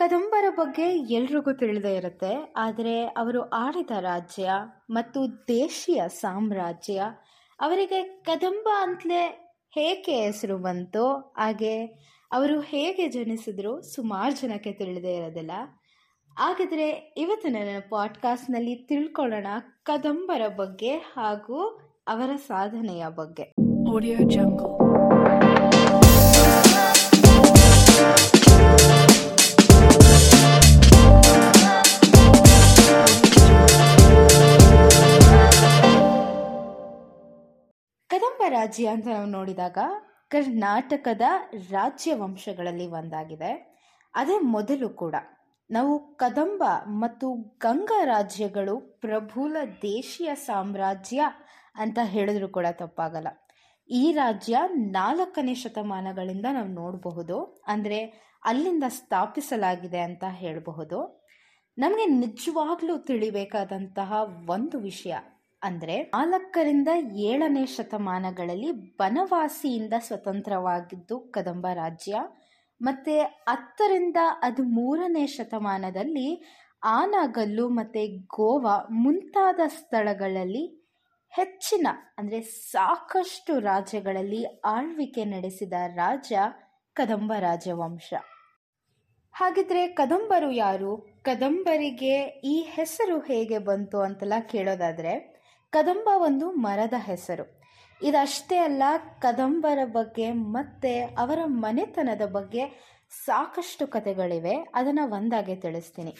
ಕದಂಬರ ಬಗ್ಗೆ ಎಲ್ರಿಗೂ ತಿಳಿದೇ ಇರುತ್ತೆ. ಆದರೆ ಅವರು ಆಳಿದ ರಾಜ್ಯ ಮತ್ತು ದೇಶೀಯ ಸಾಮ್ರಾಜ್ಯ ಅವರಿಗೆ ಕದಂಬ ಅಂತಲೇ ಹೇಗೆ ಹೆಸರು ಬಂತು? ಹಾಗೆ ಅವರು ಹೇಗೆ ಜನಿಸಿದ್ರು ಸುಮಾರು ಜನಕ್ಕೆ ತಿಳಿದೇ ಇರೋದಿಲ್ಲ. ಹಾಗಿದ್ರೆ ಇವತ್ತು ನನ್ನ ಪಾಡ್ಕಾಸ್ಟ್ನಲ್ಲಿ ತಿಳ್ಕೊಳ್ಳೋಣ ಕದಂಬರ ಬಗ್ಗೆ ಹಾಗೂ ಅವರ ಸಾಧನೆಯ ಬಗ್ಗೆ. Audio Jungle. ರಾಜ್ಯ ಅಂತ ನಾವು ನೋಡಿದಾಗ ಕರ್ನಾಟಕದ ರಾಜ್ಯ ವಂಶಗಳಲ್ಲಿ ಒಂದಾಗಿದೆ. ಅದೇ ಮೊದಲು ಕೂಡ ನಾವು ಕದಂಬ ಮತ್ತು ಗಂಗಾ ರಾಜ್ಯಗಳು ಪ್ರಭುಲ ದೇಶೀಯ ಸಾಮ್ರಾಜ್ಯ ಅಂತ ಹೇಳಿದ್ರು ಕೂಡ ತಪ್ಪಾಗಲ್ಲ. ಈ ರಾಜ್ಯ ನಾಲ್ಕನೇ ಶತಮಾನಗಳಿಂದ ನಾವು ನೋಡಬಹುದು, ಅಂದರೆ ಅಲ್ಲಿಂದ ಸ್ಥಾಪಿಸಲಾಗಿದೆ ಅಂತ ಹೇಳಬಹುದು. ನಮಗೆ ನಿಜವಾಗ್ಲೂ ತಿಳಿಬೇಕಾದಂತಹ ಒಂದು ವಿಷಯ ಅಂದರೆ ನಾಲ್ಕರಿಂದ ಏಳನೇ ಶತಮಾನಗಳಲ್ಲಿ ಬನವಾಸಿಯಿಂದ ಸ್ವತಂತ್ರವಾಗಿದ್ದು ಕದಂಬ ರಾಜ್ಯ. ಮತ್ತೆ ಹತ್ತರಿಂದ ಅದು ಮೂರನೇ ಶತಮಾನದಲ್ಲಿ ಆನಗಲ್ಲು ಮತ್ತೆ ಗೋವಾ ಮುಂತಾದ ಸ್ಥಳಗಳಲ್ಲಿ ಹೆಚ್ಚಿನ ಅಂದರೆ ಸಾಕಷ್ಟು ರಾಜ್ಯಗಳಲ್ಲಿ ಆಳ್ವಿಕೆ ನಡೆಸಿದ ರಾಜ ಕದಂಬ ರಾಜವಂಶ. ಹಾಗಿದ್ರೆ ಕದಂಬರು ಯಾರು? ಕದಂಬರಿಗೆ ಈ ಹೆಸರು ಹೇಗೆ ಬಂತು ಅಂತೆಲ್ಲ ಕೇಳೋದಾದ್ರೆ ಕದಂಬ ಒಂದು ಮರದ ಹೆಸರು. ಇದಷ್ಟೇ ಅಲ್ಲ, ಕದಂಬರ ಬಗ್ಗೆ ಮತ್ತೆ ಅವರ ಮನೆತನದ ಬಗ್ಗೆ ಸಾಕಷ್ಟು ಕಥೆಗಳಿವೆ. ಅದನ್ನು ಒಂದಾಗೆ ತಿಳಿಸ್ತೀನಿ.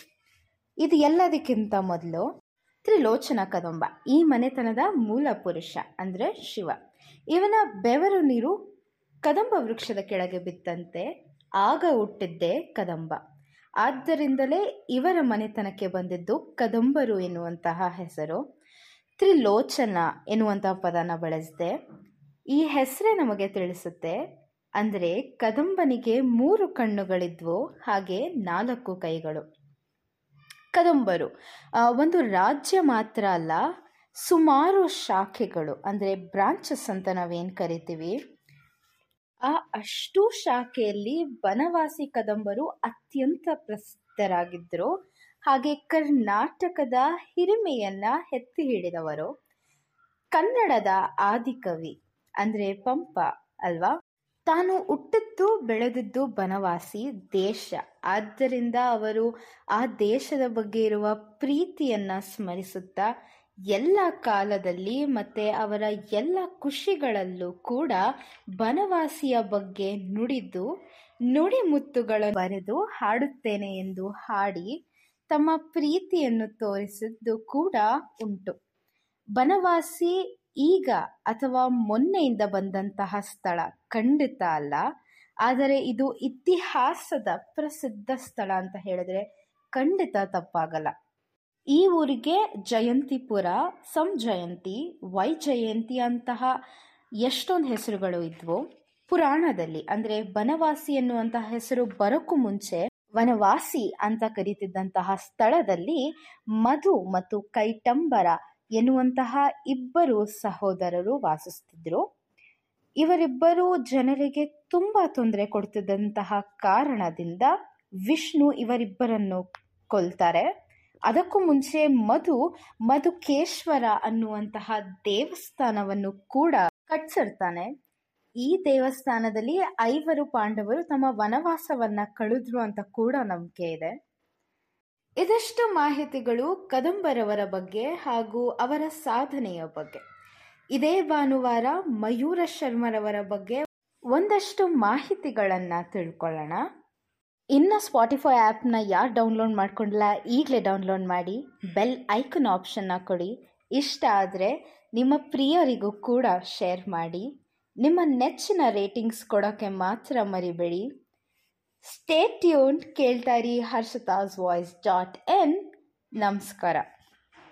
ಇದು ಎಲ್ಲದಕ್ಕಿಂತ ಮೊದಲು ತ್ರಿಲೋಚನ ಕದಂಬ, ಈ ಮನೆತನದ ಮೂಲ ಪುರುಷ ಅಂದರೆ ಶಿವ. ಇವನ ಬೆವರು ನೀರು ಕದಂಬ ವೃಕ್ಷದ ಕೆಳಗೆ ಬಿತ್ತಂತೆ, ಆಗ ಹುಟ್ಟಿದ್ದೇ ಕದಂಬ. ಆದ್ದರಿಂದಲೇ ಇವರ ಮನೆತನಕ್ಕೆ ಬಂದಿದ್ದು ಕದಂಬರು ಎನ್ನುವಂತಹ ಹೆಸರು. ತ್ರಿಲೋಚನ ಎನ್ನುವಂಥ ಪದನ ಬಳಸಿದೆ. ಈ ಹೆಸರೇ ನಮಗೆ ತಿಳಿಸುತ್ತೆ. ಅಂದರೆ ಕದಂಬನಿಗೆ ಮೂರು ಕಣ್ಣುಗಳಿದ್ವು, ಹಾಗೆ ನಾಲ್ಕು ಕೈಗಳು. ಕದಂಬರು ಒಂದು ರಾಜ್ಯ ಮಾತ್ರ ಅಲ್ಲ, ಸುಮಾರು ಶಾಖೆಗಳು, ಅಂದರೆ ಬ್ರಾಂಚಸ್ ಅಂತ ನಾವೇನು ಕರಿತೀವಿ? ಆ ಅಷ್ಟು ಶಾಖೆಯಲ್ಲಿ ಬನವಾಸಿ ಕದಂಬರು ಅತ್ಯಂತ ಪ್ರಸಿದ್ಧರಾಗಿದ್ದರು ಹಾಗೆ ಕರ್ನಾಟಕದ ಹಿರಿಮೆಯನ್ನ ಎತ್ತಿ ಹಿಡಿದವರು ಕನ್ನಡದ ಆದಿಕವಿ ಅಂದರೆ ಪಂಪ ಅಲ್ವಾ? ತಾನು ಹುಟ್ಟಿದ್ದು ಬೆಳೆದಿದ್ದು ಬನವಾಸಿ ದೇಶ. ಆದ್ದರಿಂದ ಅವರು ಆ ದೇಶದ ಬಗ್ಗೆ ಇರುವ ಪ್ರೀತಿಯನ್ನ ಸ್ಮರಿಸುತ್ತಾ ಎಲ್ಲ ಕಾಲದಲ್ಲಿ ಮತ್ತೆ ಅವರ ಎಲ್ಲ ಖುಷಿಗಳಲ್ಲೂ ಕೂಡ ಬನವಾಸಿಯ ಬಗ್ಗೆ ನುಡಿದು ನುಡಿಮುತ್ತುಗಳ ಬರೆದು ಹಾಡುತ್ತೇನೆ ಎಂದು ಹಾಡಿ ತಮ್ಮ ಪ್ರೀತಿಯನ್ನು ತೋರಿಸಿದ್ದು ಕೂಡ ಉಂಟು. ಬನವಾಸಿ ಈಗ ಅಥವಾ ಮೊನ್ನೆಯಿಂದ ಬಂದಂತಹ ಸ್ಥಳ ಖಂಡಿತ ಅಲ್ಲ. ಆದರೆ ಇದು ಇತಿಹಾಸದ ಪ್ರಸಿದ್ಧ ಸ್ಥಳ ಅಂತ ಹೇಳಿದ್ರೆ ಖಂಡಿತ ತಪ್ಪಾಗಲ್ಲ. ಈ ಊರಿಗೆ ಜಯಂತಿಪುರ ಸಂಜಯಂತಿ ವೈಜಯಂತಿ ಅಂತಹ ಎಷ್ಟೊಂದು ಹೆಸರುಗಳು ಇದ್ವು. ಪುರಾಣದಲ್ಲಿ ಅಂದರೆ ಬನವಾಸಿ ಎನ್ನುವಂತಹ ಹೆಸರು ಬರೋಕ್ಕೂ ಮುಂಚೆ ವನವಾಸಿ ಅಂತ ಕರೀತಿದ್ದಂತಹ ಸ್ಥಳದಲ್ಲಿ ಮಧು ಮತ್ತು ಕೈಟಂಬರ ಎನ್ನುವಂತಹ ಇಬ್ಬರು ಸಹೋದರರು ವಾಸಿಸ್ತಿದ್ರು ಇವರಿಬ್ಬರು ಜನರಿಗೆ ತುಂಬಾ ತೊಂದರೆ ಕೊಡ್ತಿದ್ದಂತಹ ಕಾರಣದಿಂದ ವಿಷ್ಣು ಇವರಿಬ್ಬರನ್ನು ಕೊಲ್ತಾರೆ. ಅದಕ್ಕೂ ಮುಂಚೆ ಮಧು ಮಧುಕೇಶ್ವರ ಅನ್ನುವಂತಹ ದೇವಸ್ಥಾನವನ್ನು ಕೂಡ ಕಟ್ಸಿರ್ತಾನೆ. ಈ ದೇವಸ್ಥಾನದಲ್ಲಿ ಐವರು ಪಾಂಡವರು ತಮ್ಮ ವನವಾಸವನ್ನ ಕಳೆದ್ರು ಅಂತ ಕೂಡ ನಂಬಿಕೆ ಇದೆ. ಇದಷ್ಟು ಮಾಹಿತಿಗಳು ಕದಂಬರವರ ಬಗ್ಗೆ ಹಾಗೂ ಅವರ ಸಾಧನೆಯ ಬಗ್ಗೆ. ಇದೇ ಭಾನುವಾರ ಮಯೂರ ಶರ್ಮರವರ ಬಗ್ಗೆ ಒಂದಷ್ಟು ಮಾಹಿತಿಗಳನ್ನು ತಿಳ್ಕೊಳ್ಳೋಣ. ಇನ್ನು ಸ್ಪಾಟಿಫೈ ಆ್ಯಪ್ನ ಯಾರು ಡೌನ್ಲೋಡ್ ಮಾಡ್ಕೊಂಡಿಲ್ಲ ಈಗಲೇ ಡೌನ್ಲೋಡ್ ಮಾಡಿ, ಬೆಲ್ ಐಕನ್ ಆಪ್ಷನ್ನ ಕೊಡಿ. ಇಷ್ಟ ಆದರೆ ನಿಮ್ಮ ಪ್ರಿಯರಿಗೂ ಕೂಡ ಶೇರ್ ಮಾಡಿ. ನಿಮ್ಮ ನೆಚ್ಚಿನ ರೇಟಿಂಗ್ಸ್ ಕೊಡೋಕ್ಕೆ ಮಾತ್ರ ಮರಿಬೇಡಿ. ಸ್ಟೇ ಟ್ಯೂನ್ ಕೇಳ್ತಾ ಇರಿ ಹರ್ಷತಾಸ್ ವಾಯ್ಸ್ ಡಾಟ್ ಎನ್ ನಮಸ್ಕಾರ.